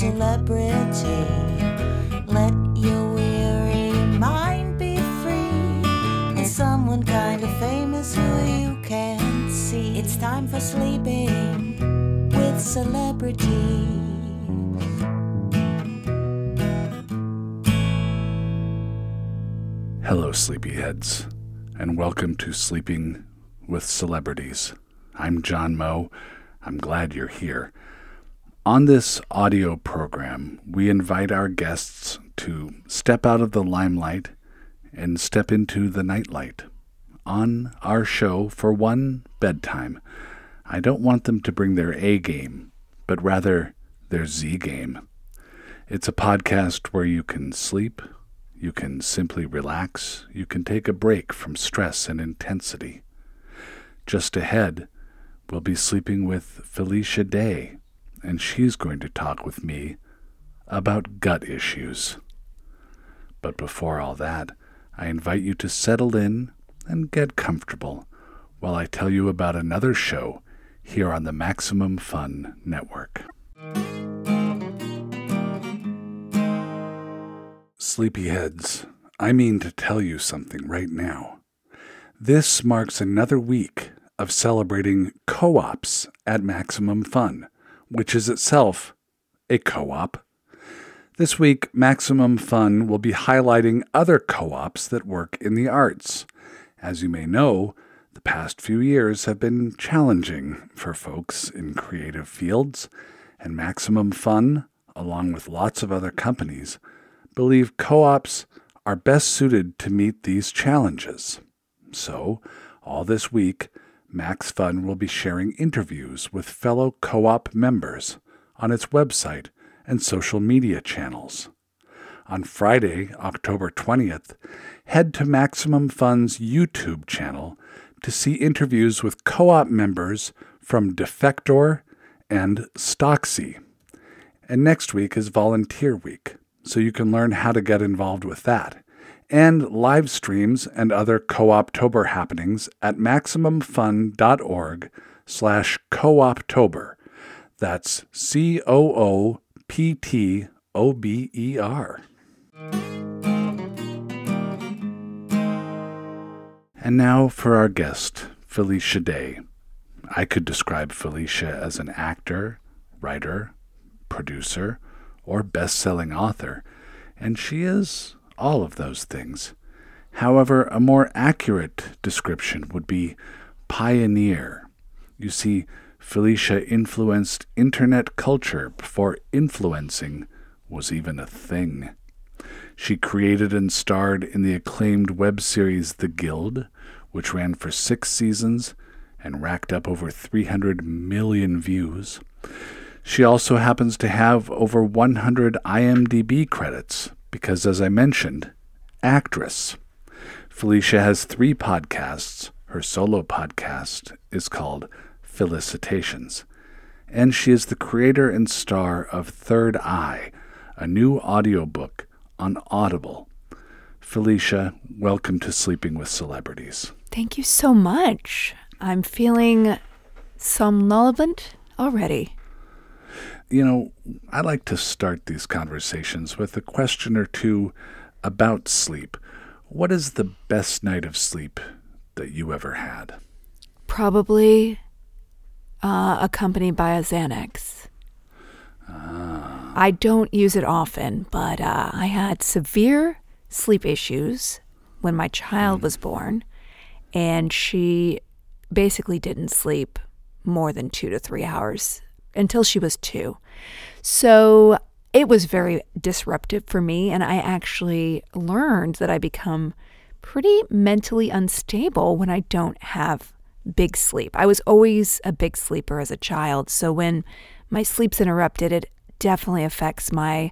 celebrity. Let your weary mind be free. And someone kind of famous who you can see. It's time for sleeping with celebrities. Hello, sleepyheads, and welcome to Sleeping with Celebrities. I'm John Moe. I'm glad you're here. On this audio program, we invite our guests to step out of the limelight and step into the nightlight. On our show for one bedtime, I don't want them to bring their A game, but rather their Z game. It's a podcast where you can sleep, you can simply relax, you can take a break from stress and intensity. Just ahead, we'll be sleeping with Felicia Day, and she's going to talk with me about gut issues. But before all that, I invite you to settle in and get comfortable while I tell you about another show here on the Maximum Fun Network. Sleepyheads, I mean to tell you something right now. This marks another week of celebrating co ops at Maximum Fun, which is itself a co op. This week, Maximum Fun will be highlighting other co ops that work in the arts. As you may know, the past few years have been challenging for folks in creative fields, and Maximum Fun, along with lots of other companies, believe co ops are best suited to meet these challenges. So, all this week, Max Fun will be sharing interviews with fellow co op members on its website and social media channels. On Friday, October 20th, head to Maximum Fun's YouTube channel to see interviews with co op members from Defector and Stocksy. And next week is Volunteer Week, so you can learn how to get involved with that and live streams and other co-optober happenings at maximumfun.org slash co-optober. That's C-O-O-P-T-O-B-E-R. And now for our guest, Felicia Day. I could describe Felicia as an actor, writer, producer, or best-selling author, and she is all of those things. However, a more accurate description would be pioneer. You see, Felicia influenced internet culture before influencing was even a thing. She created and starred in the acclaimed web series The Guild, which ran for six seasons and racked up over 300 million views. She also happens to have over 100 IMDb credits, because, as I mentioned, actress. Felicia has three podcasts. Her solo podcast is called Felicitations. And she is the creator and star of Third Eye, a new audiobook on Audible. Felicia, welcome to Sleeping with Celebrities. Thank you so much. I'm feeling somnolent already. You know, I like to start these conversations with a question or two about sleep. What is the best night of sleep that you ever had? Probably uh, accompanied by a Xanax. Ah. I don't use it often, but uh, I had severe sleep issues when my child was born, and she basically didn't sleep more than two to three hours until she was two. So it was very disruptive for me. And I actually learned that I become pretty mentally unstable when I don't have big sleep. I was always a big sleeper as a child. So when my sleep's interrupted, it definitely affects my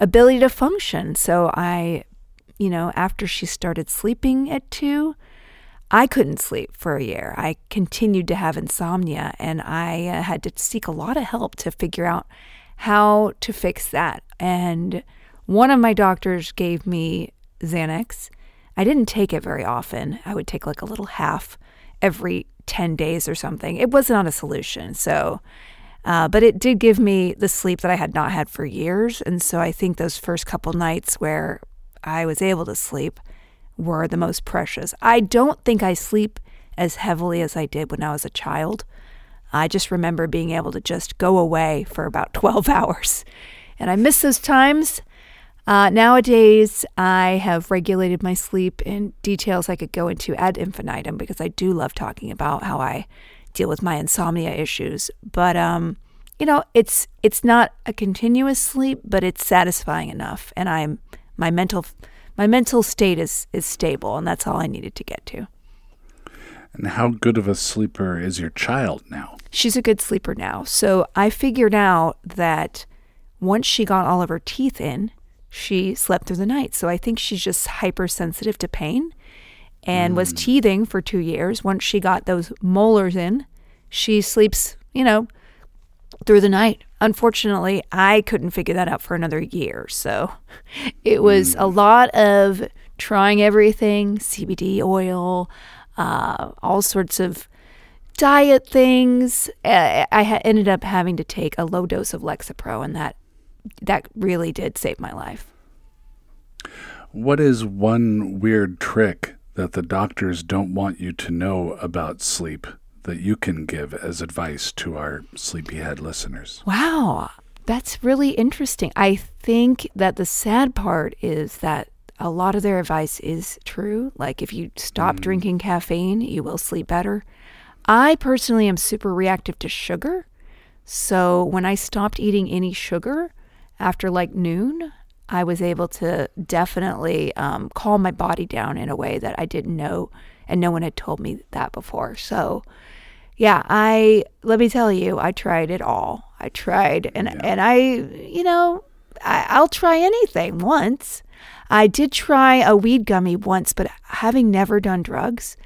ability to function. So I, you know, after she started sleeping at two, I couldn't sleep for a year. I continued to have insomnia and I uh, had to seek a lot of help to figure out how to fix that. And one of my doctors gave me Xanax. I didn't take it very often. I would take like a little half every 10 days or something. It was not a solution. So Uh, but it did give me the sleep that I had not had for years. And so I think those first couple nights where I was able to sleep were the most precious. I don't think I sleep as heavily as I did when I was a child. I just remember being able to just go away for about 12 hours. And I miss those times. Uh, nowadays, I have regulated my sleep in details I could go into ad infinitum because I do love talking about how I deal with my insomnia issues. But um, you know, it's it's not a continuous sleep, but it's satisfying enough, and I'm my mental my mental state is is stable, and that's all I needed to get to. And how good of a sleeper is your child now? She's a good sleeper now. So I figured out that once she got all of her teeth in, she slept through the night. So I think she's just hypersensitive to pain and was hmm. teething for two years. Once she got those molars in, she sleeps, you know, through the night. Unfortunately, I couldn't figure that out for another year. So it was a lot of trying everything CBD oil, uh, all sorts of diet things. I ha- ended up having to take a low dose of Lexapro, and that that really did save my life. What is one weird trick that the doctors don't want you to know about sleep that you can give as advice to our sleepyhead listeners? Wow, that's really interesting. I think that the sad part is that a lot of their advice is true. Like if you stop drinking caffeine, you will sleep better. I personally am super reactive to sugar. So when I stopped eating any sugar after like noon, I was able to definitely um, calm my body down in a way that I didn't know, and no one had told me that before. So, yeah, I let me tell you, I tried it all. I tried, and and I, you know, I, I'll try anything once. I did try a weed gummy once, but having never done drugs,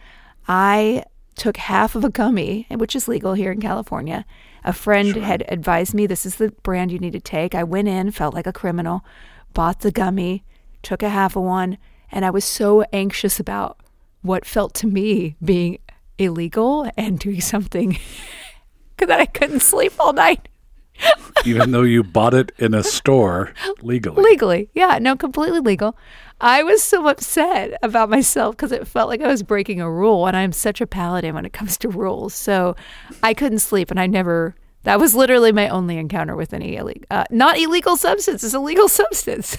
I took half of a gummy, which is legal here in California. A friend had advised me this is the brand you need to take. I went in, felt like a criminal, bought the gummy, took a half of one, and I was so anxious about what felt to me being illegal and doing something that I couldn't sleep all night. Even though you bought it in a store legally. Legally. Yeah, no, completely legal. I was so upset about myself because it felt like I was breaking a rule, and I'm such a paladin when it comes to rules. So I couldn't sleep, and I never. That was literally my only encounter with any illegal, uh, not illegal substance. It's a legal substance.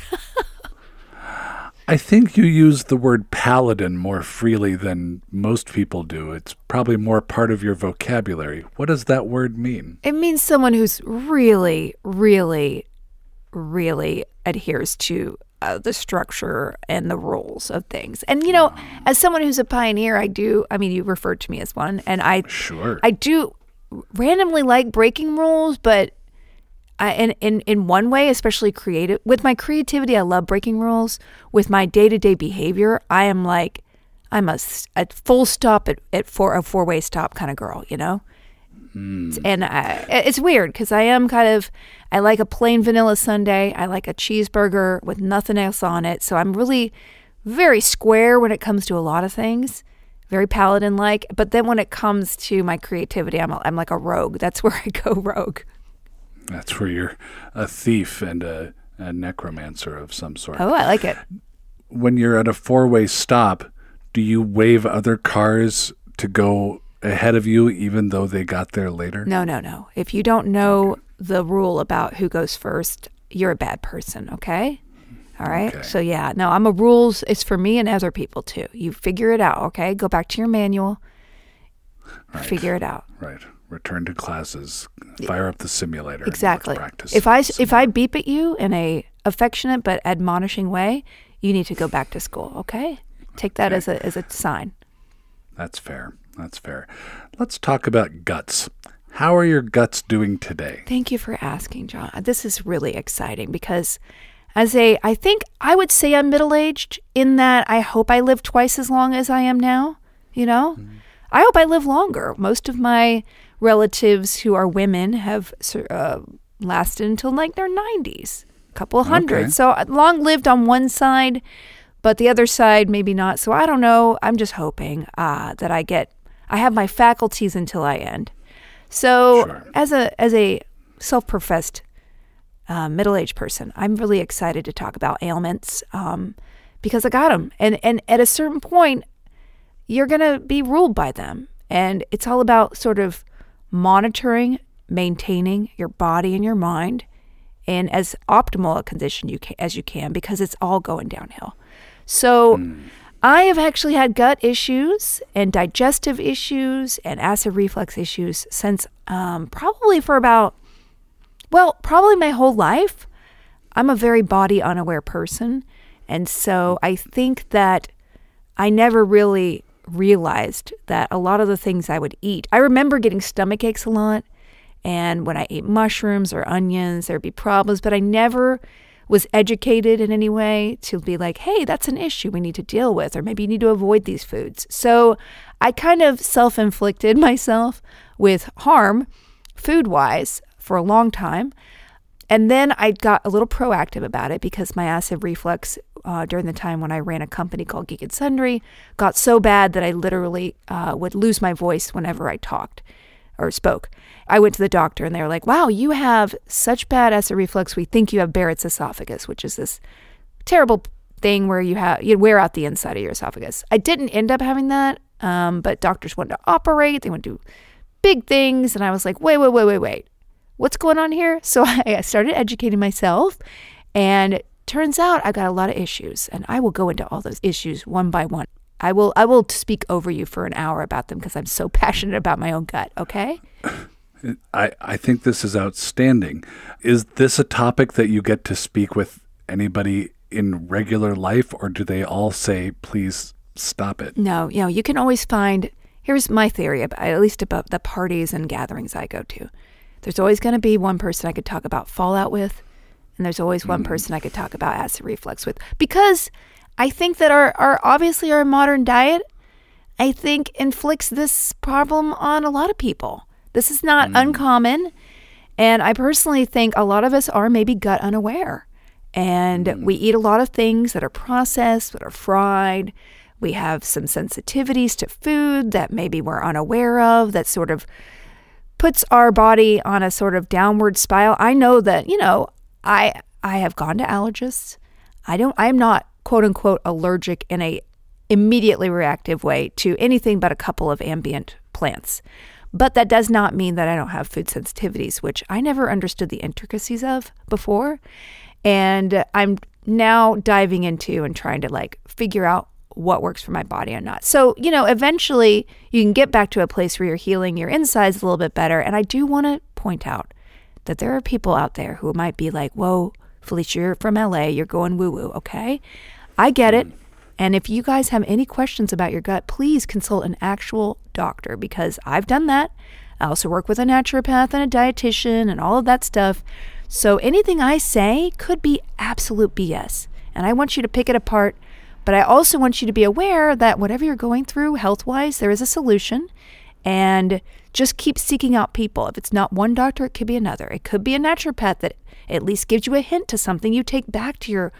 I think you use the word paladin more freely than most people do. It's probably more part of your vocabulary. What does that word mean? it means someone who's really, really, really adheres to uh, the structure and the rules of things. And you know, as someone who's a pioneer, I do. I mean, you referred to me as one, and I Sure. I do randomly like breaking rules, but I, in, in in one way, especially creative with my creativity, I love breaking rules. With my day to day behavior, I am like I'm a, a full stop at, at four a four way stop kind of girl, you know. Hmm. And I, it's weird because I am kind of I like a plain vanilla sundae. I like a cheeseburger with nothing else on it. So I'm really very square when it comes to a lot of things very paladin like. But then when it comes to my creativity, I'm, a, I'm like a rogue. That's where I go rogue. That's where you're a thief and a, a necromancer of some sort. Oh, I like it. When you're at a four way stop, do you wave other cars to go ahead of you even though they got there later? No, no, no. If you don't know the rule about who goes first, you're a bad person, okay? All right. Okay. So, yeah, no, I'm a rules. It's for me and other people too. You figure it out, okay? Go back to your manual, figure it out. Right. Return to classes. Fire up the simulator. and Exactly. Practice. If I some if I beep at you in a affectionate but admonishing way, you need to go back to school. Okay, take that as a as a sign. That's fair. That's fair. Let's talk about guts. How are your guts doing today? Thank you for asking, John. This is really exciting because as a I think I would say I'm middle aged in that I hope I live twice as long as I am now. You know, mm-hmm. I hope I live longer. Most of my relatives who are women have uh, lasted until like their 90s, a couple of hundred. Okay. So uh, long lived on one side, but the other side maybe not. So I don't know. I'm just hoping uh, that I get I have my faculties until I end. So Sure. as a as a self-professed uh, middle-aged person, I'm really excited to talk about ailments um, because I got them, and and at a certain point, you're gonna be ruled by them, and it's all about sort of monitoring, maintaining your body and your mind in as optimal a condition you can, as you can because it's all going downhill. So. I have actually had gut issues and digestive issues and acid reflux issues since um, probably for about, well, probably my whole life. I'm a very body unaware person. And so I think that I never really realized that a lot of the things I would eat, I remember getting stomach aches a lot. And when I ate mushrooms or onions, there'd be problems, but I never was educated in any way to be like, hey, that's an issue we need to deal with, or maybe you need to avoid these foods. So I kind of self inflicted myself with harm food wise for a long time. And then I got a little proactive about it because my acid reflux uh, during the time when I ran a company called Geek and Sundry got so bad that I literally uh, would lose my voice whenever I talked or spoke. I went to the doctor and they were like, wow, you have such bad acid reflux. We think you have Barrett's esophagus, which is this terrible thing where you have you wear out the inside of your esophagus. I didn't end up having that, um, but doctors wanted to operate. They wanted to do big things, and I was like, wait, wait, wait, wait, wait, what's going on here? So I started educating myself, and turns out I've got a lot of issues, and I will go into all those issues one by one. I will I will speak over you for an hour about them because I'm so passionate about my own gut. Okay. I, I think this is outstanding. Is this a topic that you get to speak with anybody in regular life, or do they all say, please stop it? No, you know, you can always find. Here's my theory, about, at least about the parties and gatherings I go to. There's always going to be one person I could talk about fallout with, and there's always one mm-hmm. person I could talk about acid reflux with. Because I think that our, our obviously our modern diet, I think inflicts this problem on a lot of people. This is not mm. uncommon, and I personally think a lot of us are maybe gut unaware. And mm. we eat a lot of things that are processed, that are fried. We have some sensitivities to food that maybe we're unaware of that sort of puts our body on a sort of downward spiral. I know that, you know, I I have gone to allergists. I don't I'm not quote unquote allergic in a immediately reactive way to anything but a couple of ambient plants. But that does not mean that I don't have food sensitivities, which I never understood the intricacies of before. And I'm now diving into and trying to like figure out what works for my body and not. So, you know, eventually you can get back to a place where you're healing your insides a little bit better. And I do want to point out that there are people out there who might be like, whoa, Felicia, you're from LA, you're going woo woo, okay? I get it. And if you guys have any questions about your gut, please consult an actual doctor because I've done that. I also work with a naturopath and a dietitian and all of that stuff. So anything I say could be absolute BS. And I want you to pick it apart. But I also want you to be aware that whatever you're going through health wise, there is a solution. And just keep seeking out people. If it's not one doctor, it could be another. It could be a naturopath that at least gives you a hint to something you take back to your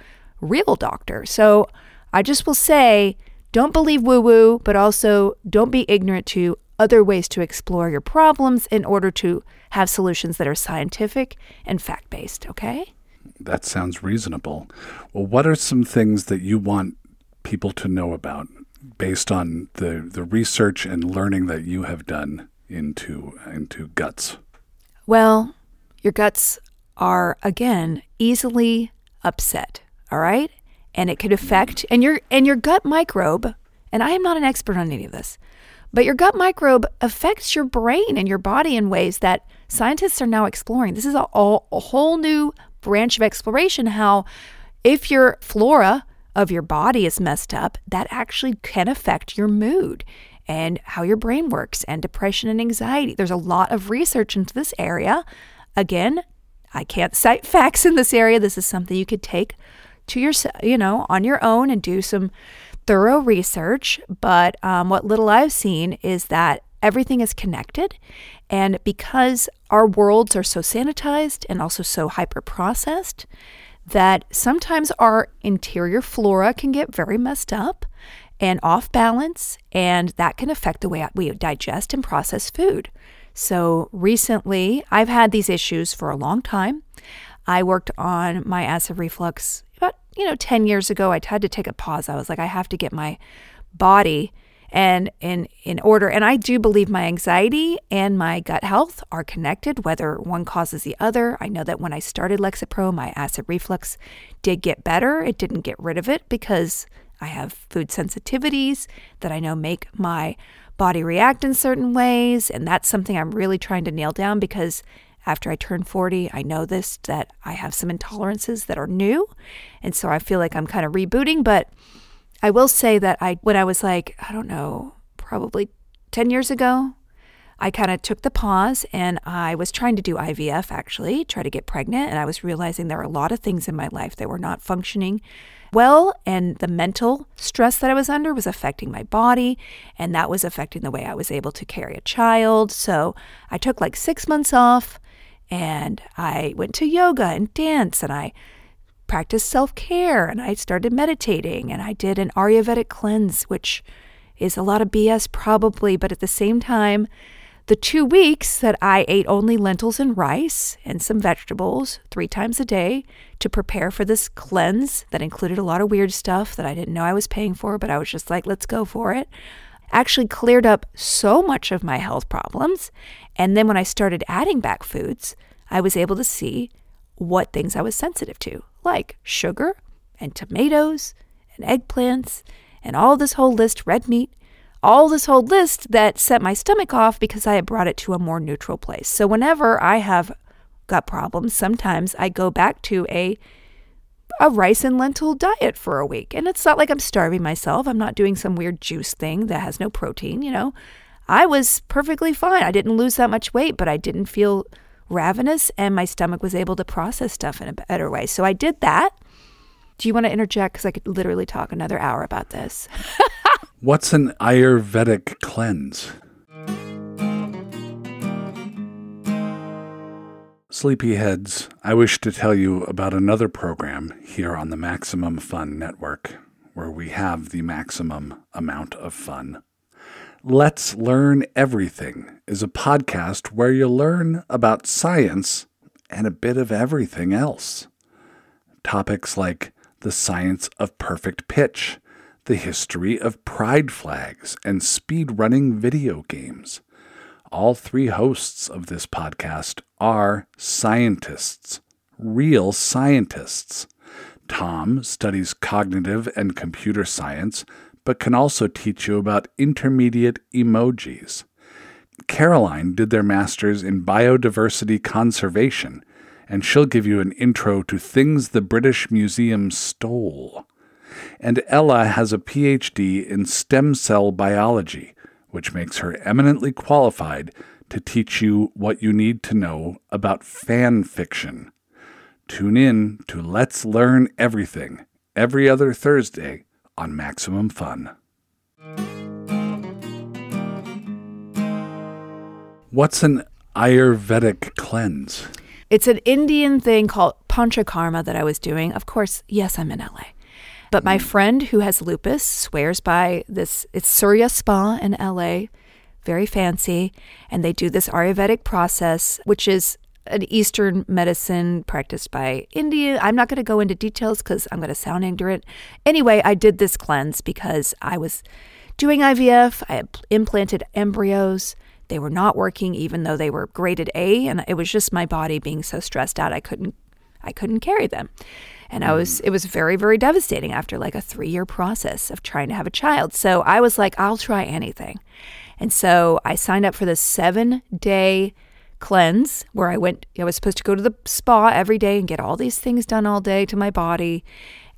real doctor. So I just will say don't believe woo woo, but also don't be ignorant to other ways to explore your problems in order to have solutions that are scientific and fact based, okay? That sounds reasonable. Well, what are some things that you want people to know about based on the, the research and learning that you have done into into guts? Well, your guts are again easily upset, all right? And it could affect and your and your gut microbe, and I am not an expert on any of this, but your gut microbe affects your brain and your body in ways that scientists are now exploring. This is a, a, a whole new branch of exploration how if your flora of your body is messed up, that actually can affect your mood and how your brain works and depression and anxiety. There's a lot of research into this area. Again, I can't cite facts in this area. This is something you could take to your, you know, on your own and do some thorough research. But um, what little I've seen is that everything is connected. And because our worlds are so sanitized and also so hyper processed, that sometimes our interior flora can get very messed up and off balance, and that can affect the way we digest and process food. So recently, I've had these issues for a long time. I worked on my acid reflux about, you know, 10 years ago. I had to take a pause. I was like, I have to get my body and in in order and I do believe my anxiety and my gut health are connected whether one causes the other. I know that when I started Lexapro my acid reflux did get better. It didn't get rid of it because I have food sensitivities that I know make my body react in certain ways and that's something I'm really trying to nail down because after I turn 40, I know this that I have some intolerances that are new. And so I feel like I'm kind of rebooting, but I will say that I when I was like, I don't know, probably 10 years ago, I kind of took the pause and I was trying to do IVF actually, try to get pregnant. And I was realizing there were a lot of things in my life that were not functioning well. And the mental stress that I was under was affecting my body. And that was affecting the way I was able to carry a child. So I took like six months off and I went to yoga and dance and I practiced self care and I started meditating and I did an Ayurvedic cleanse, which is a lot of BS probably, but at the same time, the two weeks that I ate only lentils and rice and some vegetables three times a day to prepare for this cleanse that included a lot of weird stuff that I didn't know I was paying for, but I was just like, let's go for it, actually cleared up so much of my health problems. And then when I started adding back foods, I was able to see what things I was sensitive to, like sugar and tomatoes and eggplants and all this whole list, red meat, all this whole list that set my stomach off because I had brought it to a more neutral place. So whenever I have gut problems, sometimes I go back to a a rice and lentil diet for a week. And it's not like I'm starving myself. I'm not doing some weird juice thing that has no protein, you know. I was perfectly fine. I didn't lose that much weight, but I didn't feel ravenous and my stomach was able to process stuff in a better way. So I did that. Do you want to interject? Because I could literally talk another hour about this. What's an Ayurvedic cleanse? Sleepyheads, I wish to tell you about another program here on the Maximum Fun Network, where we have the maximum amount of fun. Let's Learn Everything is a podcast where you learn about science and a bit of everything else. Topics like the science of perfect pitch, the history of pride flags, and speed running video games. All three hosts of this podcast are scientists, real scientists. Tom studies cognitive and computer science but can also teach you about intermediate emojis. Caroline did their master's in biodiversity conservation, and she'll give you an intro to things the British Museum stole. And Ella has a PhD in stem cell biology, which makes her eminently qualified to teach you what you need to know about fan fiction. Tune in to Let's Learn Everything every other Thursday on Maximum Fun. What's an Ayurvedic cleanse? It's an Indian thing called Panchakarma that I was doing. Of course, yes, I'm in LA. But my mm. friend who has lupus swears by this. It's Surya Spa in LA, very fancy. And they do this Ayurvedic process, which is an Eastern medicine practiced by India. I'm not going to go into details because I'm going to sound ignorant. Anyway, I did this cleanse because I was doing IVF. I had implanted embryos. They were not working, even though they were graded A, and it was just my body being so stressed out I couldn't, I couldn't carry them. And I was, mm. it was very, very devastating after like a three year process of trying to have a child. So I was like, I'll try anything. And so I signed up for this seven day cleanse where I went, I was supposed to go to the spa every day and get all these things done all day to my body.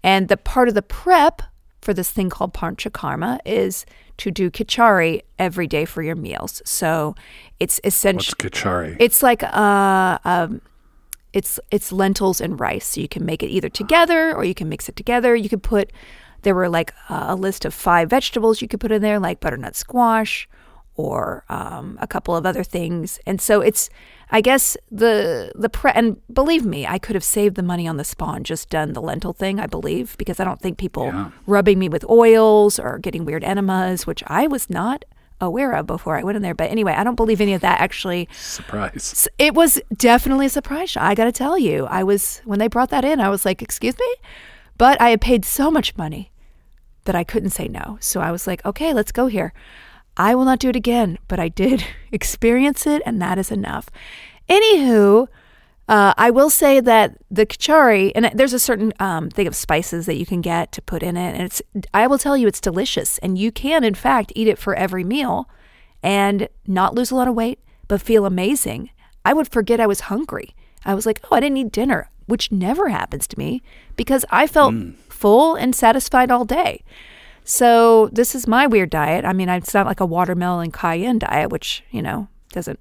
And the part of the prep for this thing called Panchakarma is to do kitchari every day for your meals. So it's essentially What's kitchari? It's like uh, um, it's it's lentils and rice. So you can make it either together or you can mix it together. You could put there were like a list of five vegetables you could put in there, like butternut squash or um, a couple of other things. And so it's, I guess the the pre and believe me, I could have saved the money on the spawn, just done the lentil thing. I believe because I don't think people Yeah. rubbing me with oils or getting weird enemas, which I was not aware of before I went in there. But anyway, I don't believe any of that actually. Surprise. It was definitely a surprise. I got to tell you, I was, when they brought that in, I was like, excuse me? But I had paid so much money that I couldn't say no. So I was like, okay, let's go here. I will not do it again, but I did experience it, and that is enough. Anywho, uh, I will say that the kachari, and there's a certain um, thing of spices that you can get to put in it, and it's. I will tell you, it's delicious, and you can, in fact, eat it for every meal, and not lose a lot of weight, but feel amazing. I would forget I was hungry. I was like, oh, I didn't eat dinner, which never happens to me because I felt mm. full and satisfied all day. So this is my weird diet. I mean, it's not like a watermelon cayenne diet, which you know doesn't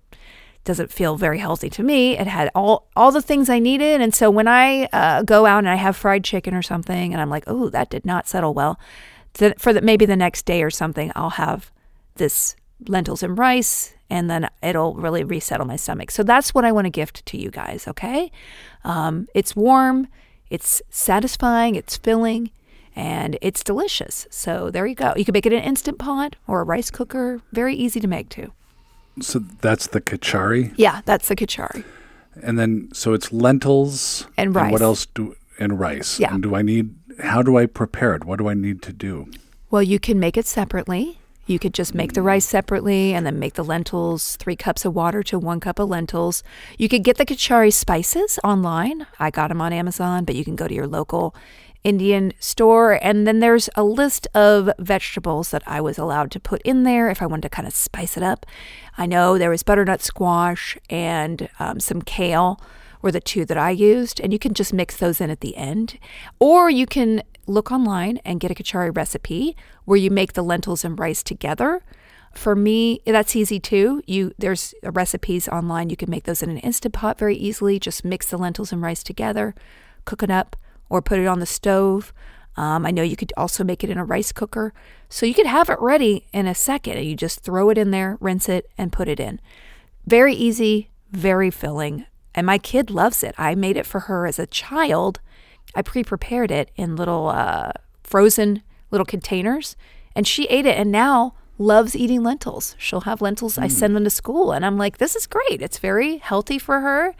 doesn't feel very healthy to me. It had all all the things I needed, and so when I uh, go out and I have fried chicken or something, and I'm like, oh, that did not settle well. For the, maybe the next day or something, I'll have this lentils and rice, and then it'll really resettle my stomach. So that's what I want to gift to you guys. Okay, um, it's warm, it's satisfying, it's filling. And it's delicious. So there you go. You can make it in an instant pot or a rice cooker. Very easy to make too. So that's the kachari? Yeah, that's the kachari. And then, so it's lentils and rice. And what else do, and rice. Yeah. And do I need, how do I prepare it? What do I need to do? Well, you can make it separately. You could just make the rice separately and then make the lentils, three cups of water to one cup of lentils. You could get the kachari spices online. I got them on Amazon, but you can go to your local Indian store. And then there's a list of vegetables that I was allowed to put in there if I wanted to kind of spice it up. I know there was butternut squash and um, some kale were the two that I used, and you can just mix those in at the end. Or you can look online and get a kachari recipe where you make the lentils and rice together. For me, that's easy too. You there's recipes online. You can make those in an instant pot very easily. Just mix the lentils and rice together, cook it up, or put it on the stove. Um, I know you could also make it in a rice cooker. So you could have it ready in a second. You just throw it in there, rinse it, and put it in. Very easy, very filling. And my kid loves it. I made it for her as a child. I pre prepared it in little uh, frozen little containers, and she ate it and now loves eating lentils. She'll have lentils. Mm. I send them to school, and I'm like, this is great. It's very healthy for her.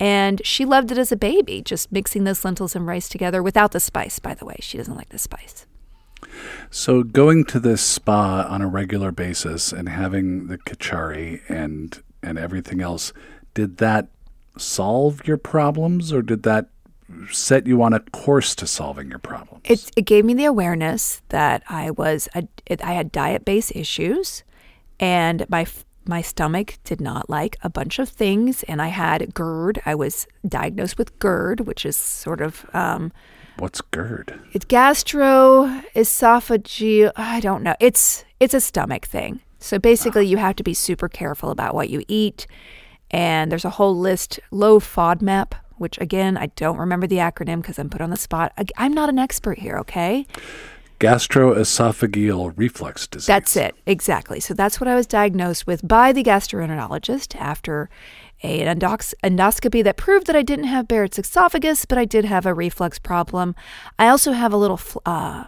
And she loved it as a baby, just mixing those lentils and rice together without the spice, by the way. She doesn't like the spice. So, going to this spa on a regular basis and having the kachari and and everything else, did that solve your problems, or did that set you on a course to solving your problems? It it gave me the awareness that I was a, I had diet based issues, and my my stomach did not like a bunch of things, and I had GERD. I was diagnosed with GERD, which is sort of. Um, What's GERD? It's gastroesophageal. I don't know. It's it's a stomach thing. So basically, you have to be super careful about what you eat. And there's a whole list, low FODMAP, which again, I don't remember the acronym because I'm put on the spot. I'm not an expert here, okay? Gastroesophageal reflux disease. That's it, exactly. So that's what I was diagnosed with by the gastroenterologist after a, an endoscopy that proved that I didn't have Barrett's esophagus, but I did have a reflux problem. I also have a little, uh,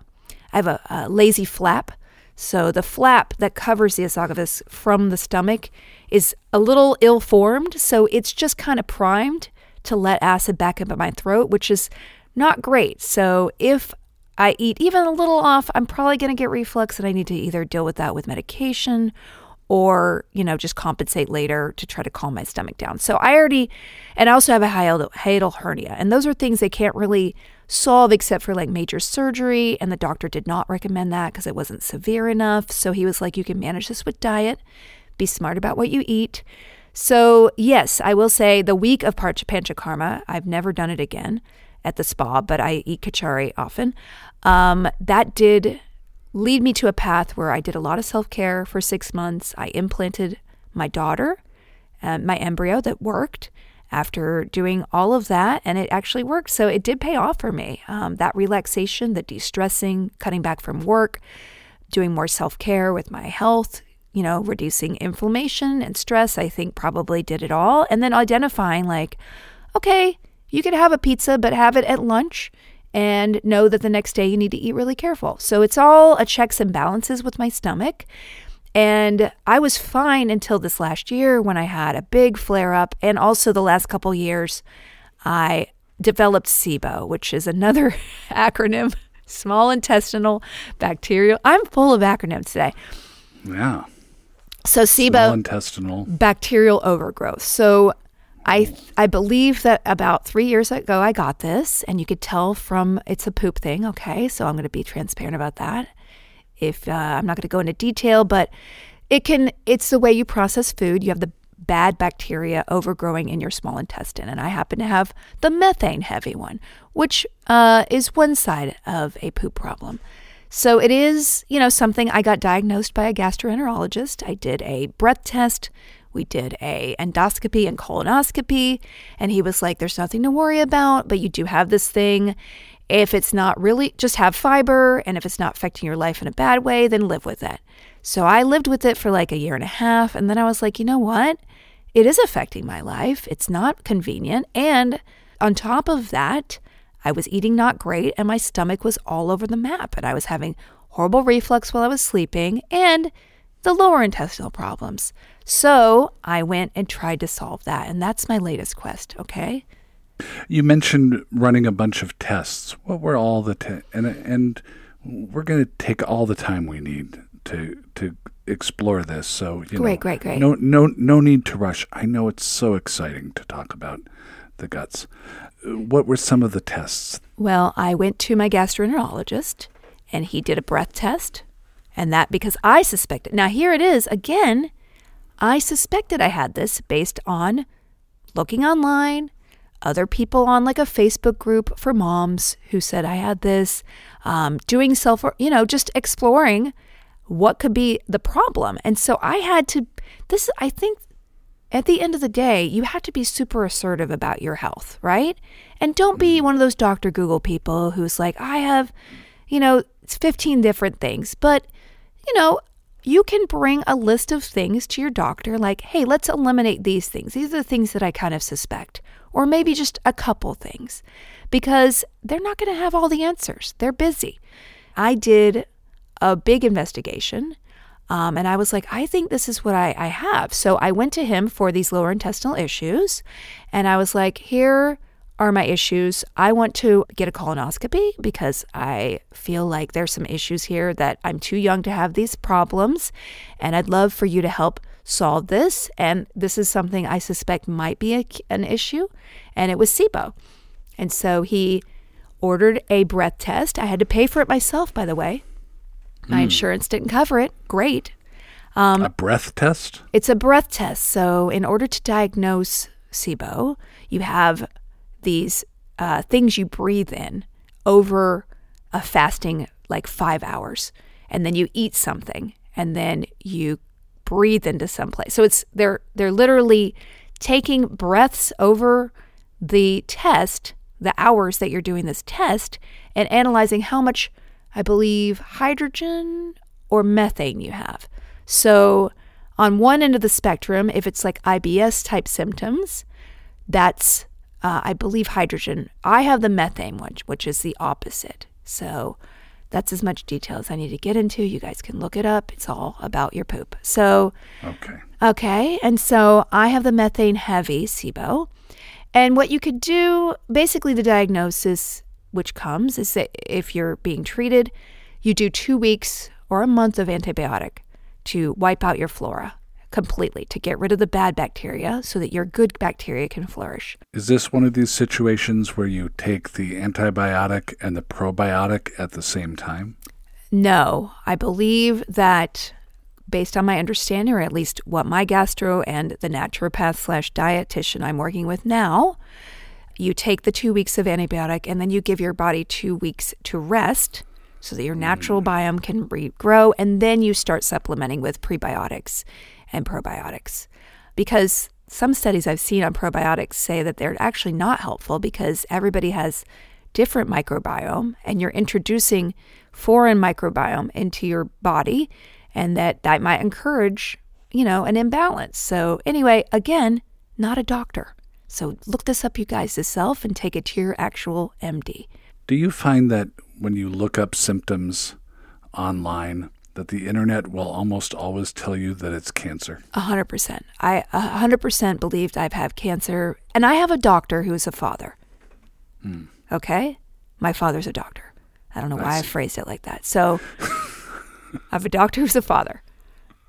I have a, a lazy flap. So the flap that covers the esophagus from the stomach is a little ill formed. So it's just kind of primed to let acid back up into my throat, which is not great. So if I eat even a little off, I'm probably going to get reflux and I need to either deal with that with medication or, you know, just compensate later to try to calm my stomach down. So I already, and I also have a hiatal hernia. And those are things they can't really solve except for like major surgery. And the doctor did not recommend that because it wasn't severe enough. So he was like, you can manage this with diet, be smart about what you eat. So, yes, I will say the week of Panchakarma, I've never done it again at the spa, but I eat kachari often. Um, that did lead me to a path where I did a lot of self care for six months. I implanted my daughter, uh, my embryo that worked after doing all of that, and it actually worked. So it did pay off for me. Um, that relaxation, the de stressing, cutting back from work, doing more self care with my health, you know, reducing inflammation and stress, I think probably did it all. And then identifying, like, okay, you could have a pizza, but have it at lunch and know that the next day you need to eat really careful. So it's all a checks and balances with my stomach. And I was fine until this last year when I had a big flare up. And also the last couple years, I developed SIBO, which is another acronym small intestinal bacterial. I'm full of acronyms today. Yeah. So Small SIBO, intestinal. bacterial overgrowth. So I I believe that about three years ago I got this, and you could tell from it's a poop thing. Okay, so I'm going to be transparent about that. If uh, I'm not going to go into detail, but it can it's the way you process food. You have the bad bacteria overgrowing in your small intestine, and I happen to have the methane heavy one, which uh, is one side of a poop problem. So it is, you know, something I got diagnosed by a gastroenterologist. I did a breath test. We did a endoscopy and colonoscopy, and he was like, "There's nothing to worry about, but you do have this thing. If it's not really, just have fiber, and if it's not affecting your life in a bad way, then live with it." So I lived with it for like a year and a half, and then I was like, you know what? It is affecting my life. It's not convenient, and on top of that, I was eating not great and my stomach was all over the map and I was having horrible reflux while I was sleeping and the lower intestinal problems. So I went and tried to solve that. And that's my latest quest, okay? You mentioned running a bunch of tests. What were all the te- and and we're going to take all the time we need to to explore this. So you Great, know, great, great. No, no, no need to rush. I know it's so exciting to talk about the guts. What were some of the tests? Well, I went to my gastroenterologist and he did a breath test. And that because I suspected. Now, here it is again. I suspected I had this based on looking online, other people on like a Facebook group for moms who said I had this, um, doing self, you know, just exploring what could be the problem. And so I had to, this, I think at the end of the day, you have to be super assertive about your health, right? And don't be one of those Dr. Google people who's like, I have, you know, it's 15 different things. But, you know, you can bring a list of things to your doctor, like, hey, let's eliminate these things. These are the things that I kind of suspect. Or maybe just a couple things, because they're not going to have all the answers. They're busy. I did a big investigation. Um, and I was like, I think this is what I, I have. So I went to him for these lower intestinal issues. And I was like, here are my issues. I want to get a colonoscopy because I feel like there's some issues here that I'm too young to have these problems. And I'd love for you to help solve this. And this is something I suspect might be a, an issue. And it was SIBO. And so he ordered a breath test. I had to pay for it myself, by the way. My insurance didn't cover it. Great. Um, a breath test? It's a breath test. So, in order to diagnose SIBO, you have these uh, things you breathe in over a fasting like five hours, and then you eat something, and then you breathe into some place. So it's they're they're literally taking breaths over the test, the hours that you're doing this test, and analyzing how much I believe hydrogen or methane you have. So, on one end of the spectrum, if it's like IBS type symptoms, that's, uh, I believe, hydrogen. I have the methane one, which is the opposite. So, that's as much detail as I need to get into. You guys can look it up. It's all about your poop. So, Okay. Okay, and so I have the methane heavy SIBO. And what you could do, basically, the diagnosis which comes is that if you're being treated, you do two weeks or a month of antibiotic to wipe out your flora completely, to get rid of the bad bacteria so that your good bacteria can flourish. Is this one of these situations where you take the antibiotic and the probiotic at the same time? No, I believe that based on my understanding, or at least what my gastro and the naturopath slash dietitian I'm working with now, you take the two weeks of antibiotic and then you give your body two weeks to rest so that your natural hmm. biome can regrow, and then you start supplementing with prebiotics and probiotics. Because some studies I've seen on probiotics say that they're actually not helpful because everybody has different microbiome and you're introducing foreign microbiome into your body and that that might encourage, you know, an imbalance. So anyway, again, not a doctor. So look this up you guys yourself and take it to your actual MD. Do you find that when you look up symptoms online, that the internet will almost always tell you that it's cancer? A hundred percent. I a hundred percent believed I've had cancer, and I have a doctor who's a father. Hmm. Okay, my father's a doctor. I don't know why I, phrased it like that. So, I have a doctor who's a father,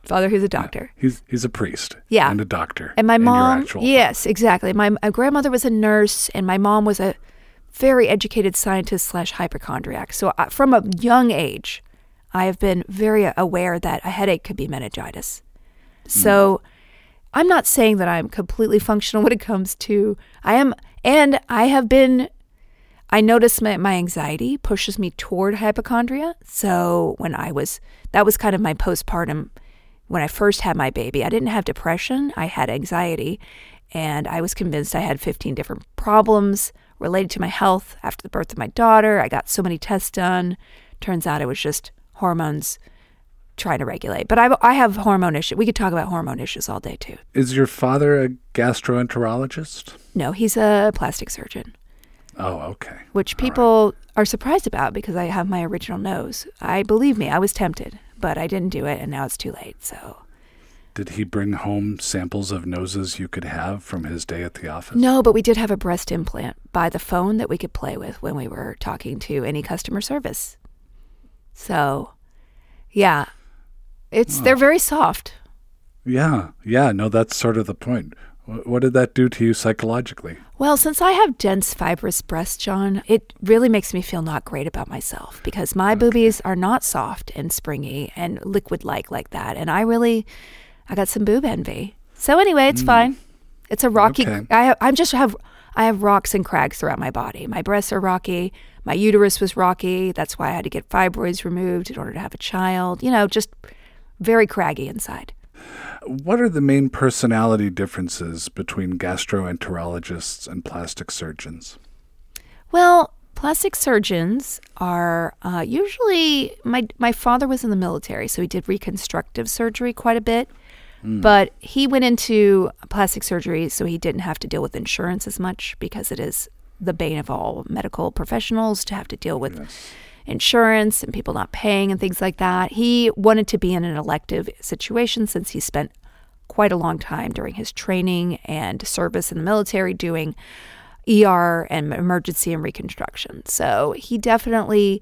father who's a doctor. He's he's a priest. Yeah. And a doctor. And my mom, actual yes, exactly. My, my grandmother was a nurse, and my mom was a very educated scientist slash hypochondriac. So I, from a young age, I have been very aware that a headache could be meningitis. Hmm. So I'm not saying that I'm completely functional when it comes to I am, and I have been. I notice my, my anxiety pushes me toward hypochondria. So when I was, that was kind of my postpartum when I first had my baby, I didn't have depression, I had anxiety, and I was convinced I had 15 different problems related to my health after the birth of my daughter. I got so many tests done. Turns out it was just hormones trying to regulate. But I, I have hormone issues. We could talk about hormone issues all day too. Is your father a gastroenterologist? No, he's a plastic surgeon, Oh, okay. which people are surprised about because I have my original nose. I believe me, I was tempted, but I didn't do it, and now it's too late. So Did he bring home samples of noses you could have from his day at the office? No, but we did have a breast implant by the phone that we could play with when we were talking to any customer service. So, yeah, it's they're very soft. Yeah, yeah. No, that's sort of the point. What did that do to you psychologically? Well, since I have dense fibrous breasts, John, it really makes me feel not great about myself because my boobies are not soft and springy and liquid-like like that, and I really, I got some boob envy. So anyway, it's hmm. fine. It's a rocky. Okay. I have, I just have I have rocks and crags throughout my body. My breasts are rocky. My uterus was rocky. That's why I had to get fibroids removed in order to have a child. You know, just very craggy inside. What are the main personality differences between gastroenterologists and plastic surgeons? Well, plastic surgeons are uh, usually my my father was in the military, so he did reconstructive surgery quite a bit. But he went into plastic surgery so he didn't have to deal with insurance as much because it is the bane of all medical professionals to have to deal with insurance and people not paying and things like that. He wanted to be in an elective situation since he spent quite a long time during his training and service in the military doing ER and emergency and reconstruction. So he definitely,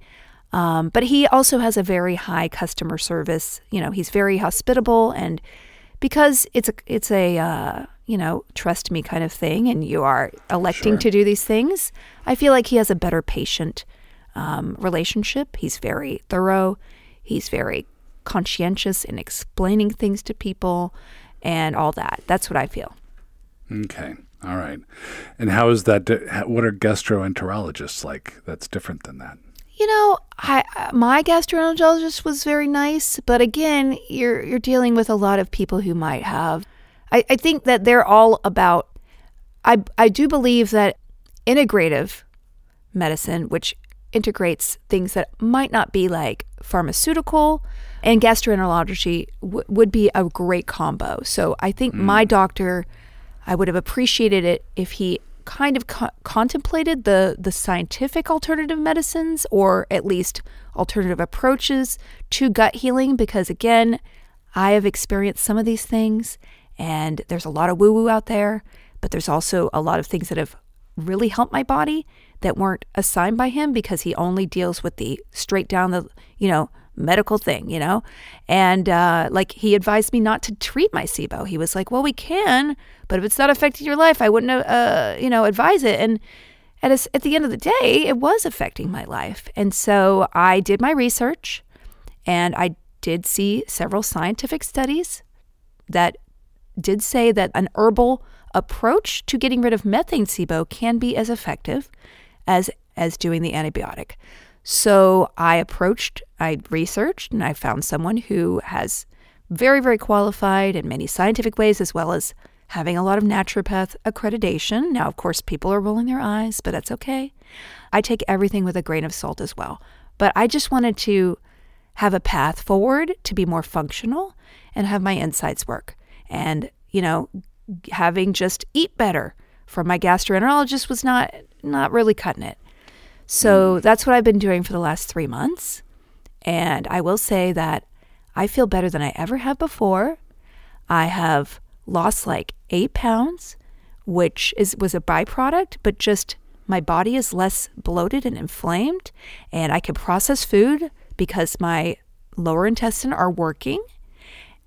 um, but he also has a very high customer service. You know, he's very hospitable, and because it's a it's a uh, you know trust me kind of thing, and you are electing Sure. to do these things, I feel like he has a better patient um, relationship. He's very thorough. He's very conscientious in explaining things to people, and all that. That's what I feel. Okay. All right. And how is that? What are gastroenterologists like? That's different than that. You know, I my gastroenterologist was very nice, but again, you're you're dealing with a lot of people who might have. I, I think that they're all about. I I do believe that integrative medicine, which integrates things that might not be like pharmaceutical, and gastroenterology w- would be a great combo. So I think mm. my doctor, I would have appreciated it if he kind of co- contemplated the the scientific alternative medicines or at least alternative approaches to gut healing because again I have experienced some of these things and there's a lot of woo woo out there but there's also a lot of things that have really helped my body that weren't assigned by him because he only deals with the straight down the you know medical thing you know? And uh, like he advised me not to treat my SIBO. He was like well we can but if it's not affecting your life I wouldn't uh, you know advise it. And at, a at the end of the day it was affecting my life. And so I did my research and I did see several scientific studies that did say that an herbal approach to getting rid of methane SIBO can be as effective as as doing the antibiotic. So I approached, I researched, and I found someone who has very, very qualified in many scientific ways, as well as having a lot of naturopath accreditation. Now, of course, people are rolling their eyes, but that's okay. I take everything with a grain of salt as well. But I just wanted to have a path forward to be more functional and have my insights work. And, you know, having just eat better from my gastroenterologist was not not really cutting it. So hmm. that's what I've been doing for the last 3 months. And I will say that I feel better than I ever have before. I have lost like eight pounds, which is was a byproduct, but just my body is less bloated and inflamed, and I can process food because my lower intestine are working.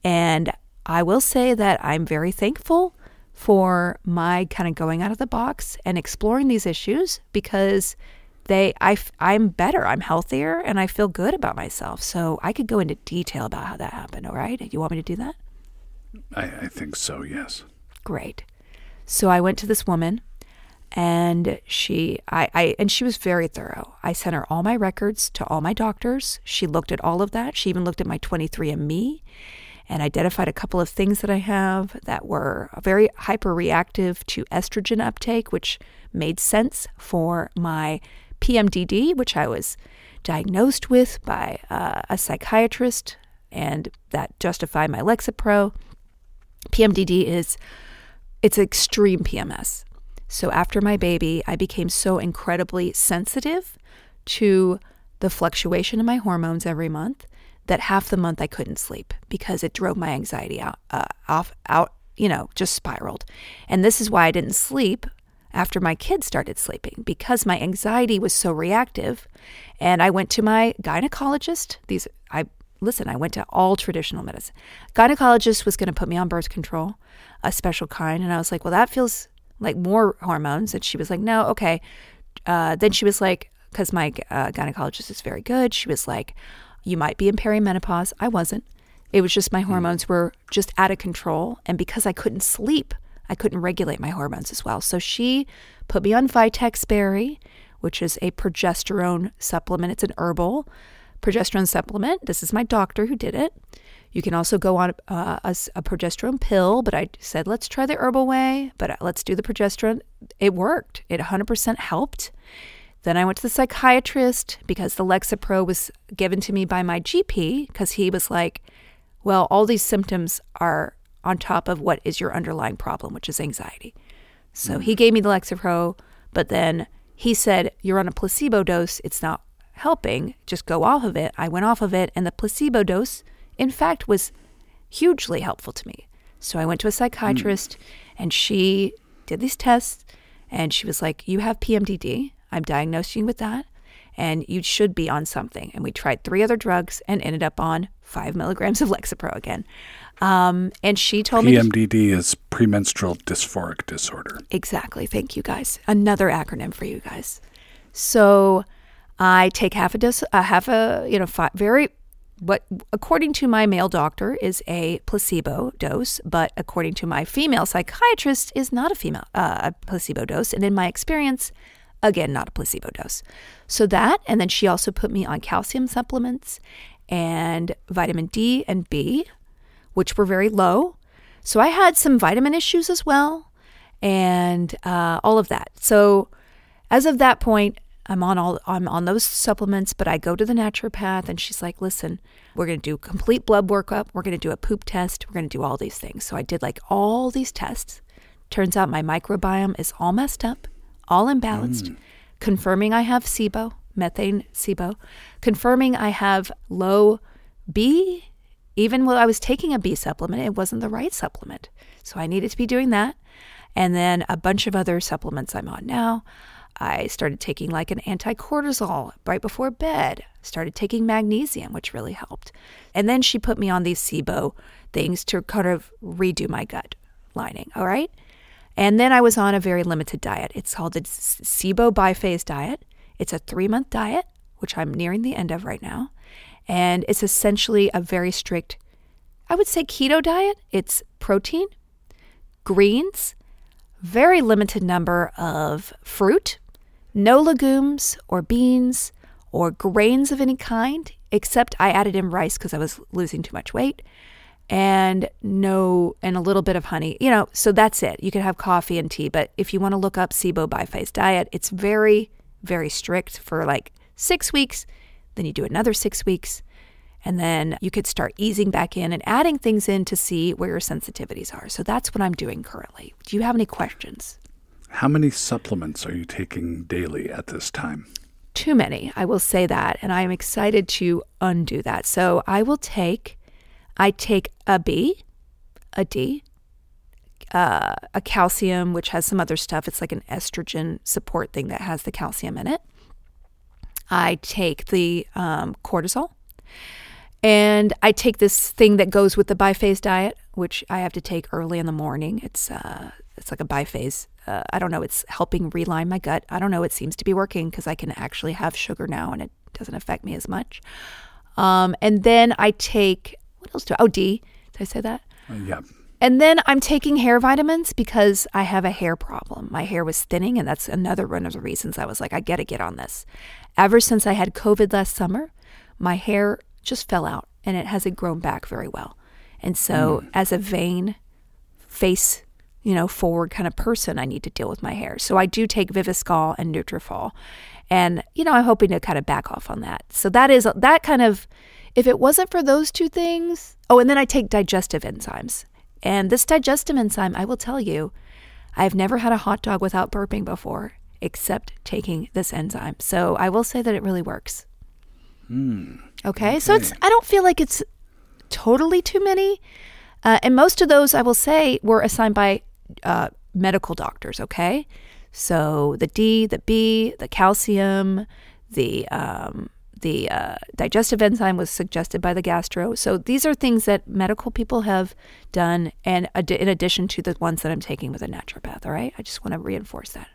And I will say that I'm very thankful for my kind of going out of the box and exploring these issues because they I I'm better, I'm healthier and I feel good about myself. So I could go into detail about how that happened, all right? You want me to do that? I, I think so, yes. Great. So I went to this woman and she I, I and she was very thorough. I sent her all my records to all my doctors. She looked at all of that. She even looked at my 23andMe and identified a couple of things that I have that were very hyperreactive to estrogen uptake, which made sense for my PMDD, which I was diagnosed with by uh, a psychiatrist, and that justified my Lexapro. PMDD is it's extreme PMS. So after my baby, I became so incredibly sensitive to the fluctuation in my hormones every month that half the month I couldn't sleep because it drove my anxiety out, uh, off, out, you know, just spiraled. And this is why I didn't sleep after my kids started sleeping because my anxiety was so reactive. And I went to my gynecologist. These, I listen, I went to all traditional medicine. Gynecologist was going to put me on birth control, a special kind. And I was like, well, that feels like more hormones. And she was like, no, okay. Uh, then she was like, because my uh, gynecologist is very good, she was like, you might be in perimenopause. I wasn't. It was just my hmm. hormones were just out of control. And because I couldn't sleep, I couldn't regulate my hormones as well. So she put me on Vitex Berry, which is a progesterone supplement. It's an herbal progesterone supplement. This is my doctor who did it. You can also go on uh, a, a, progesterone pill, but I said, let's try the herbal way, but uh, let's do the progesterone. It worked. It 100% helped. Then I went to the psychiatrist because the Lexapro was given to me by my GP because he was like, well, all these symptoms are on top of what is your underlying problem, which is anxiety. So mm. he gave me the Lexapro, but then he said, you're on a placebo dose. It's not helping. Just go off of it. I went off of it, and the placebo dose, in fact, was hugely helpful to me. So I went to a psychiatrist, mm. and she did these tests, and she was like, You have PMDD. I'm diagnosing you with that, and you should be on something. And we tried three other drugs and ended up on five milligrams of Lexapro again. Um, and she told PMDD me PMDD is premenstrual dysphoric disorder. Exactly. Thank you, guys. Another acronym for you guys. So I take half a dose, uh, half a you know, five, very what according to my male doctor is a placebo dose, but according to my female psychiatrist is not a female uh, a placebo dose. And in my experience, Again, not a placebo dose. So that, and then she also put me on calcium supplements and vitamin D and B, which were very low. So I had some vitamin issues as well, and uh, all of that. So as of that point, I'm on all I'm on those supplements, but I go to the naturopath and she's like, "Listen, we're going to do complete blood workup. We're going to do a poop test. We're going to do all these things." So I did like all these tests. Turns out my microbiome is all messed up all imbalanced, mm. confirming I have SIBO, methane SIBO, confirming I have low B. Even while I was taking a B supplement, it wasn't the right supplement. So I needed to be doing that. And then a bunch of other supplements I'm on now. I started taking like an anti cortisol right before bed, started taking magnesium, which really helped. And then she put me on these SIBO things to kind of redo my gut lining. All right. And then I was on a very limited diet. It's called the SIBO biphase diet. It's a three month diet, which I'm nearing the end of right now. And it's essentially a very strict, I would say, keto diet. It's protein, greens, very limited number of fruit, no legumes or beans or grains of any kind, except I added in rice because I was losing too much weight and no and a little bit of honey you know so that's it. You can have coffee and tea but if you want to look up sibo biphase diet it's very very strict for like six weeks then you do another six weeks and then you could start easing back in and adding things in to see where your sensitivities are. So that's what i'm doing currently. Do you have any questions? How many supplements are you taking daily at this time? Too many i will say that and i'm excited to undo that. So i will take I take a B, a D, uh, a calcium, which has some other stuff. It's like an estrogen support thing that has the calcium in it. I take the um, cortisol. And I take this thing that goes with the biphase diet, which I have to take early in the morning. It's uh, it's like a biphase. Uh, I don't know. It's helping reline my gut. I don't know. It seems to be working because I can actually have sugar now, and it doesn't affect me as much. Um, and then I take what else do? I, oh, D. Did I say that? Uh, yeah. And then I'm taking hair vitamins because I have a hair problem. My hair was thinning, and that's another one of the reasons I was like, I got to get on this. Ever since I had COVID last summer, my hair just fell out and it hasn't grown back very well. And so, mm. as a vain, face, you know, forward kind of person, I need to deal with my hair. So I do take Viviscal and Nutrafol, and you know, I'm hoping to kind of back off on that. So that is that kind of. If it wasn't for those two things, oh, and then I take digestive enzymes. And this digestive enzyme, I will tell you, I've never had a hot dog without burping before, except taking this enzyme. So I will say that it really works. Mm. Okay? okay? So it's I don't feel like it's totally too many. Uh, and most of those, I will say, were assigned by uh, medical doctors. Okay, so the D, the B, the calcium, the um, the uh, digestive enzyme was suggested by the gastro. So these are things that medical people have done, and ad- in addition to the ones that I'm taking with a naturopath. All right, I just want to reinforce that.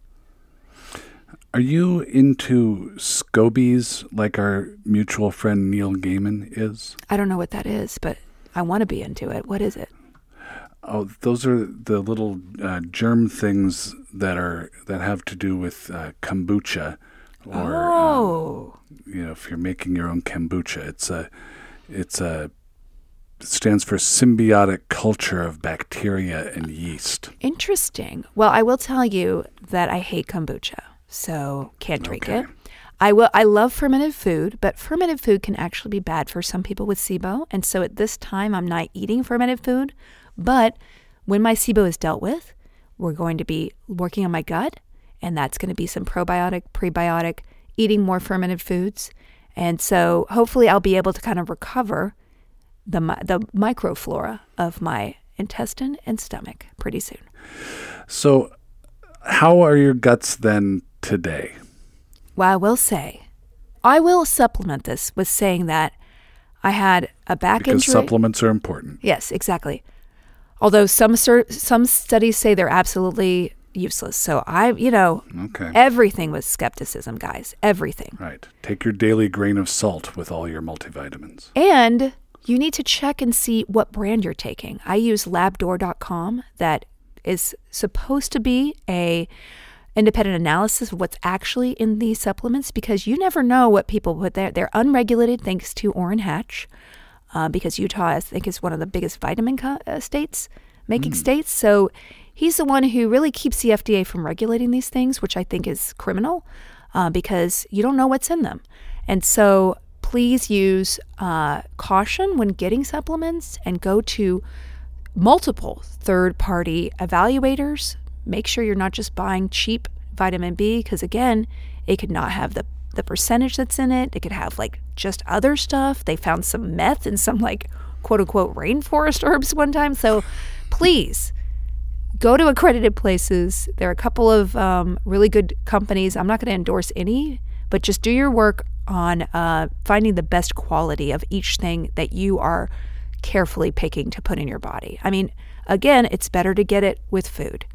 Are you into SCOBYs like our mutual friend Neil Gaiman is? I don't know what that is, but I want to be into it. What is it? Oh, those are the little uh, germ things that are that have to do with uh, kombucha, or oh. um, you know, if you're making your own kombucha, it's a it's a it stands for symbiotic culture of bacteria and yeast. Interesting. Well, I will tell you that I hate kombucha so can't drink okay. it. I will. I love fermented food, but fermented food can actually be bad for some people with SIBO. And so at this time, I'm not eating fermented food. But when my SIBO is dealt with, we're going to be working on my gut, and that's going to be some probiotic, prebiotic, eating more fermented foods. And so hopefully, I'll be able to kind of recover the the microflora of my intestine and stomach pretty soon. So, how are your guts then today? Well, I will say, I will supplement this with saying that I had a back because injury. supplements are important. Yes, exactly. Although some some studies say they're absolutely useless. So I, you know, okay. everything was skepticism, guys. Everything. Right. Take your daily grain of salt with all your multivitamins. And you need to check and see what brand you're taking. I use labdoor.com that is supposed to be a independent analysis of what's actually in these supplements because you never know what people put there. They're unregulated thanks to Orrin Hatch, uh, because Utah, I think, is one of the biggest vitamin co- uh, states, making mm. states. So he's the one who really keeps the FDA from regulating these things, which I think is criminal uh, because you don't know what's in them. And so please use uh, caution when getting supplements and go to multiple third party evaluators make sure you're not just buying cheap vitamin B because again, it could not have the the percentage that's in it. It could have like just other stuff. They found some meth in some like quote unquote rainforest herbs one time. So please go to accredited places. There are a couple of um, really good companies. I'm not going to endorse any, but just do your work on uh, finding the best quality of each thing that you are carefully picking to put in your body. I mean, again, it's better to get it with food.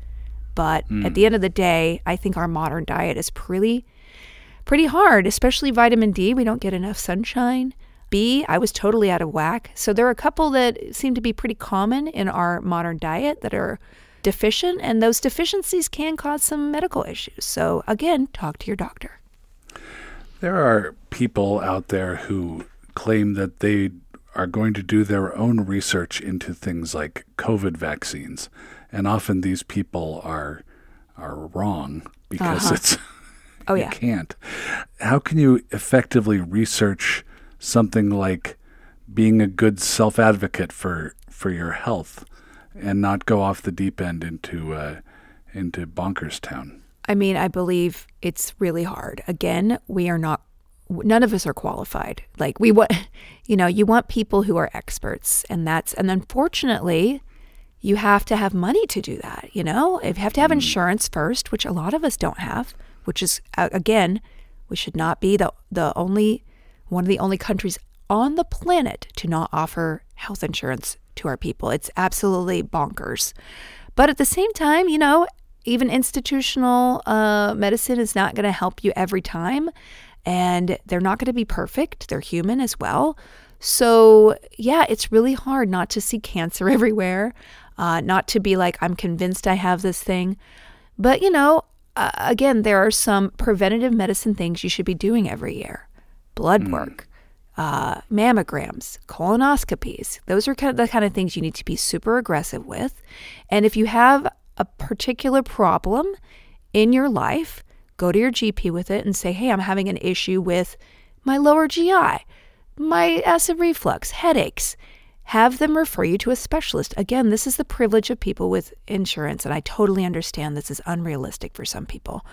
But mm. at the end of the day, I think our modern diet is pretty pretty hard, especially vitamin D. We don't get enough sunshine. B, I was totally out of whack. So there are a couple that seem to be pretty common in our modern diet that are deficient, and those deficiencies can cause some medical issues. So again, talk to your doctor. There are people out there who claim that they are going to do their own research into things like COVID vaccines and often these people are are wrong because uh-huh. it's oh you yeah can't. How can you effectively research something like being a good self advocate for for your health and not go off the deep end into uh, into bonkers town? I mean, I believe it's really hard. Again, we are not none of us are qualified. Like we want, you know, you want people who are experts, and that's and unfortunately, you have to have money to do that. You know, you have to have insurance first, which a lot of us don't have. Which is again, we should not be the the only one of the only countries on the planet to not offer health insurance to our people. It's absolutely bonkers. But at the same time, you know, even institutional uh, medicine is not going to help you every time. And they're not going to be perfect. They're human as well. So, yeah, it's really hard not to see cancer everywhere, uh, not to be like, I'm convinced I have this thing. But, you know, uh, again, there are some preventative medicine things you should be doing every year blood work, uh, mammograms, colonoscopies. Those are kind of the kind of things you need to be super aggressive with. And if you have a particular problem in your life, go to your GP with it and say, hey, I'm having an issue with my lower GI, my acid reflux, headaches. Have them refer you to a specialist. Again, this is the privilege of people with insurance, and I totally understand this is unrealistic for some people.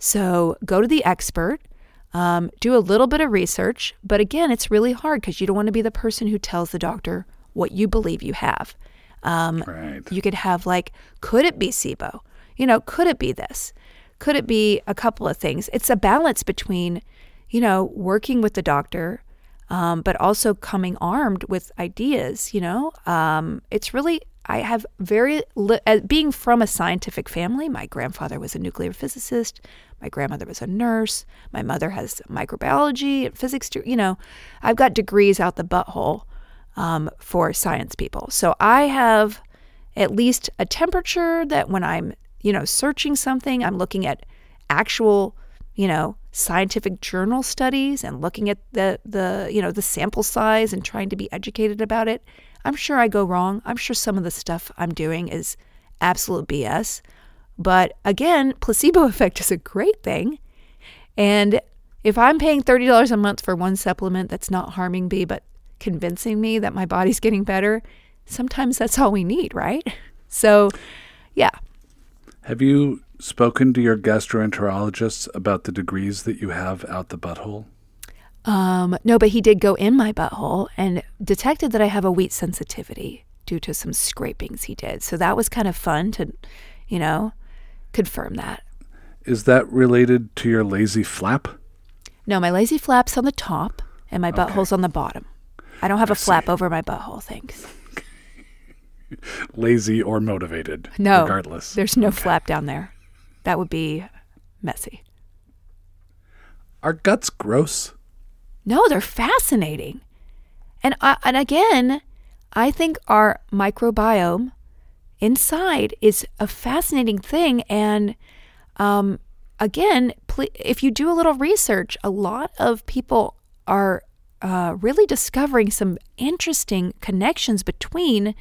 So go to the expert, um, do a little bit of research, but again, it's really hard because you don't want to be the person who tells the doctor what you believe you have. Um, Right. you could have like, could it be SIBO? You know, could it be this? Could it be a couple of things? It's a balance between, you know, working with the doctor, um, but also coming armed with ideas. You know, um, it's really I have very li- being from a scientific family. My grandfather was a nuclear physicist. My grandmother was a nurse. My mother has microbiology and physics. You know, I've got degrees out the butthole um, for science people. So I have at least a temperature that when I'm, you know, searching something, I'm looking at actual, you know, scientific journal studies and looking at the the, you know, the sample size and trying to be educated about it. I'm sure I go wrong. I'm sure some of the stuff I'm doing is absolute BS. But again, placebo effect is a great thing. And if I'm paying $30 a month for one supplement that's not harming me, but convincing me that my body's getting better, sometimes that's all we need, right? So, yeah. Have you spoken to your gastroenterologist about the degrees that you have out the butthole? Um, no, but he did go in my butthole and detected that I have a wheat sensitivity due to some scrapings he did. So that was kind of fun to, you know, confirm that. Is that related to your lazy flap? No, my lazy flap's on the top and my butthole's on the bottom. I don't have a flap over my butthole, thanks. Lazy or motivated? No, Regardless. there's no flap down there. That would be messy. Are guts gross? No, they're fascinating. And and again, I think our microbiome inside is a fascinating thing. And um, again, ple- if you do a little research, a lot of people are uh, really discovering some interesting connections between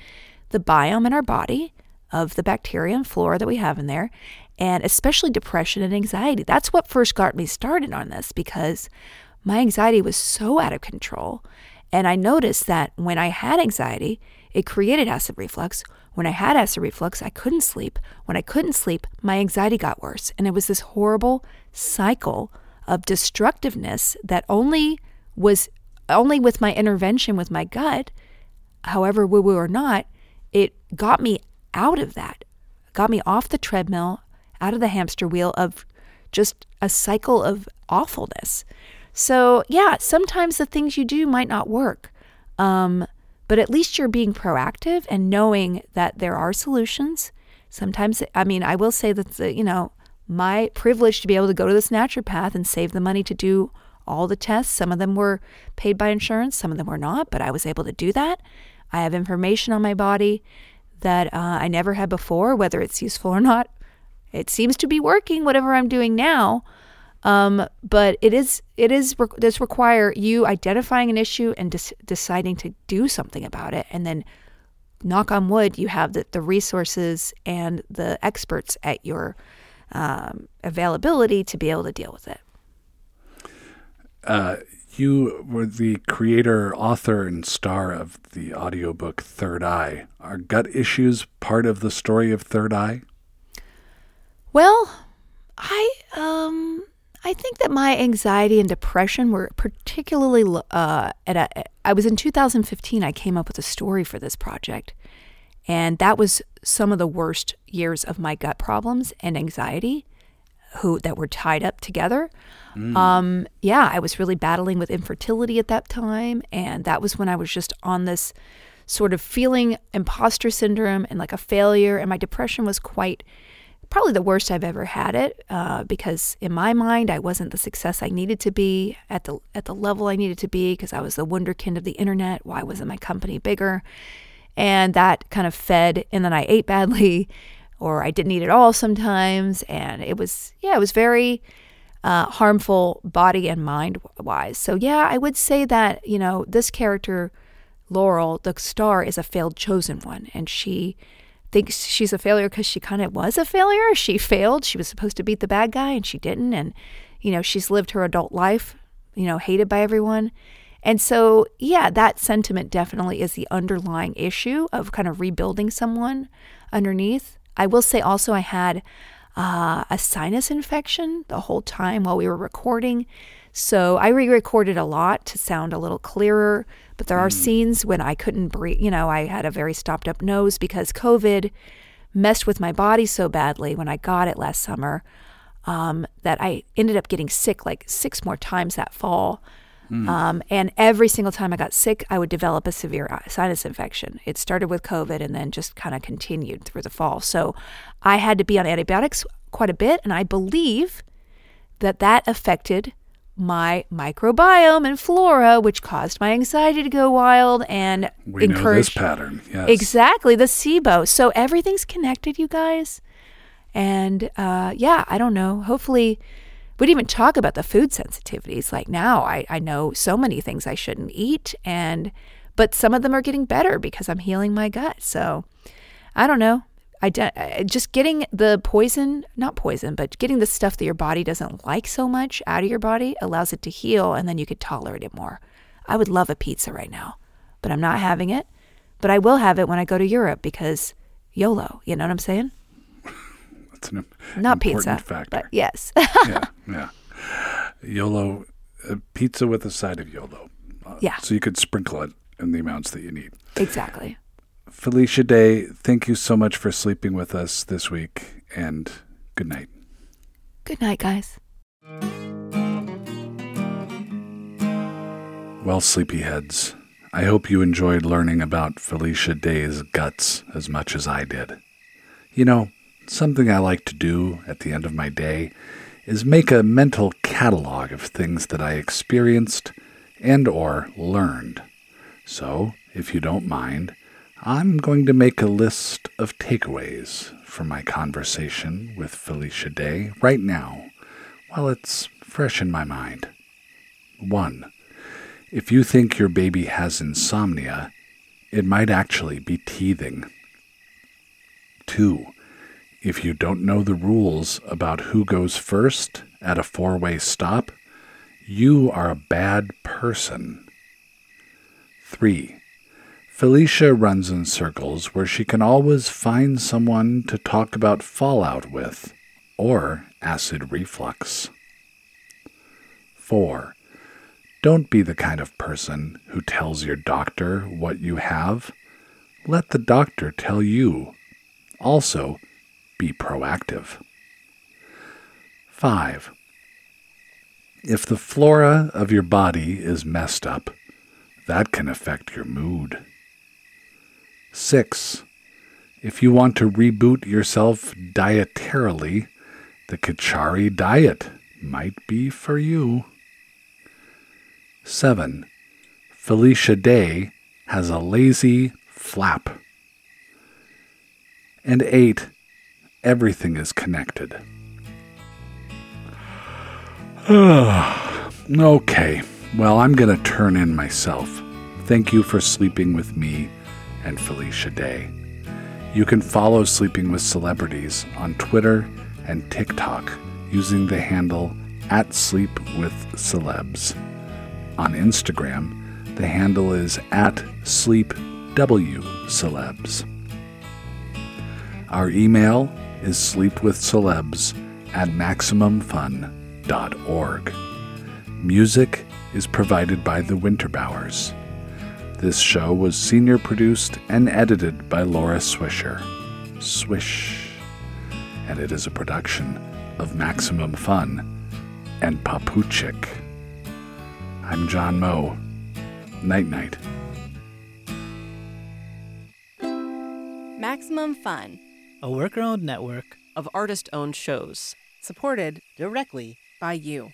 the biome in our body of the bacteria and flora that we have in there, and especially depression and anxiety. That's what first got me started on this because my anxiety was so out of control. And I noticed that when I had anxiety, it created acid reflux. When I had acid reflux, I couldn't sleep. When I couldn't sleep, my anxiety got worse. And it was this horrible cycle of destructiveness that only was only with my intervention with my gut, however woo woo or not, it got me out of that, got me off the treadmill, out of the hamster wheel of just a cycle of awfulness. So, yeah, sometimes the things you do might not work. Um, but at least you're being proactive and knowing that there are solutions. Sometimes, I mean, I will say that, the, you know, my privilege to be able to go to this naturopath and save the money to do all the tests. Some of them were paid by insurance, some of them were not, but I was able to do that. I have information on my body that uh, I never had before, whether it's useful or not. It seems to be working, whatever I'm doing now. Um, but it is it is does require you identifying an issue and des- deciding to do something about it, and then knock on wood, you have the, the resources and the experts at your um, availability to be able to deal with it. Uh, you were the creator, author, and star of the audiobook Third Eye. Are gut issues part of the story of Third Eye? Well, I um I think that my anxiety and depression were particularly uh, at a. I was in 2015. I came up with a story for this project, and that was some of the worst years of my gut problems and anxiety, who that were tied up together. Mm. Um, yeah, I was really battling with infertility at that time, and that was when I was just on this sort of feeling imposter syndrome and like a failure, and my depression was quite probably the worst I've ever had it uh, because in my mind I wasn't the success I needed to be at the at the level I needed to be because I was the wonderkind of the internet. Why wasn't my company bigger? And that kind of fed, and then I ate badly, or I didn't eat at all sometimes, and it was yeah, it was very uh, harmful body and mind wise. So yeah, I would say that you know this character. Laurel, the star, is a failed chosen one, and she thinks she's a failure because she kind of was a failure. She failed. She was supposed to beat the bad guy and she didn't. And, you know, she's lived her adult life, you know, hated by everyone. And so, yeah, that sentiment definitely is the underlying issue of kind of rebuilding someone underneath. I will say also, I had uh, a sinus infection the whole time while we were recording. So I re recorded a lot to sound a little clearer. But there are mm. scenes when I couldn't breathe. You know, I had a very stopped up nose because COVID messed with my body so badly when I got it last summer um, that I ended up getting sick like six more times that fall. Mm. Um, and every single time I got sick, I would develop a severe uh, sinus infection. It started with COVID and then just kind of continued through the fall. So I had to be on antibiotics quite a bit. And I believe that that affected my microbiome and flora, which caused my anxiety to go wild and we encouraged know this pattern. Yes. Exactly, the SIBO. So everything's connected, you guys. And uh, yeah, I don't know. Hopefully, we'd even talk about the food sensitivities. Like now, I, I know so many things I shouldn't eat, and but some of them are getting better because I'm healing my gut. So I don't know. I just getting the poison, not poison, but getting the stuff that your body doesn't like so much out of your body allows it to heal and then you could tolerate it more. I would love a pizza right now, but I'm not having it. But I will have it when I go to Europe because YOLO, you know what I'm saying? That's an not pizza, factor. but yes. yeah, yeah. YOLO, a pizza with a side of YOLO. Uh, yeah. So you could sprinkle it in the amounts that you need. Exactly. Felicia Day, thank you so much for sleeping with us this week, and good night. Good night, guys. Well, sleepyheads, I hope you enjoyed learning about Felicia Day's guts as much as I did. You know, something I like to do at the end of my day is make a mental catalog of things that I experienced and or learned. So, if you don't mind, I'm going to make a list of takeaways from my conversation with Felicia Day right now, while it's fresh in my mind. 1. If you think your baby has insomnia, it might actually be teething. 2. If you don't know the rules about who goes first at a four way stop, you are a bad person. 3. Felicia runs in circles where she can always find someone to talk about fallout with, or acid reflux. 4. Don't be the kind of person who tells your doctor what you have. Let the doctor tell you. Also, be proactive. 5. If the flora of your body is messed up, that can affect your mood. 6. If you want to reboot yourself dietarily, the Kitchari diet might be for you. 7. Felicia Day has a lazy flap. And 8. Everything is connected. okay, well, I'm going to turn in myself. Thank you for sleeping with me and Felicia Day. You can follow Sleeping with Celebrities on Twitter and TikTok using the handle at Sleep with Celebs. On Instagram, the handle is at Sleep W Celebs. Our email is sleepwithcelebs at maximumfun.org. Music is provided by the Winterbowers. This show was senior produced and edited by Laura Swisher. Swish. And it is a production of Maximum Fun and Poputchik. I'm John Moe. Night night. Maximum Fun a worker owned network of artist owned shows. Supported directly by you.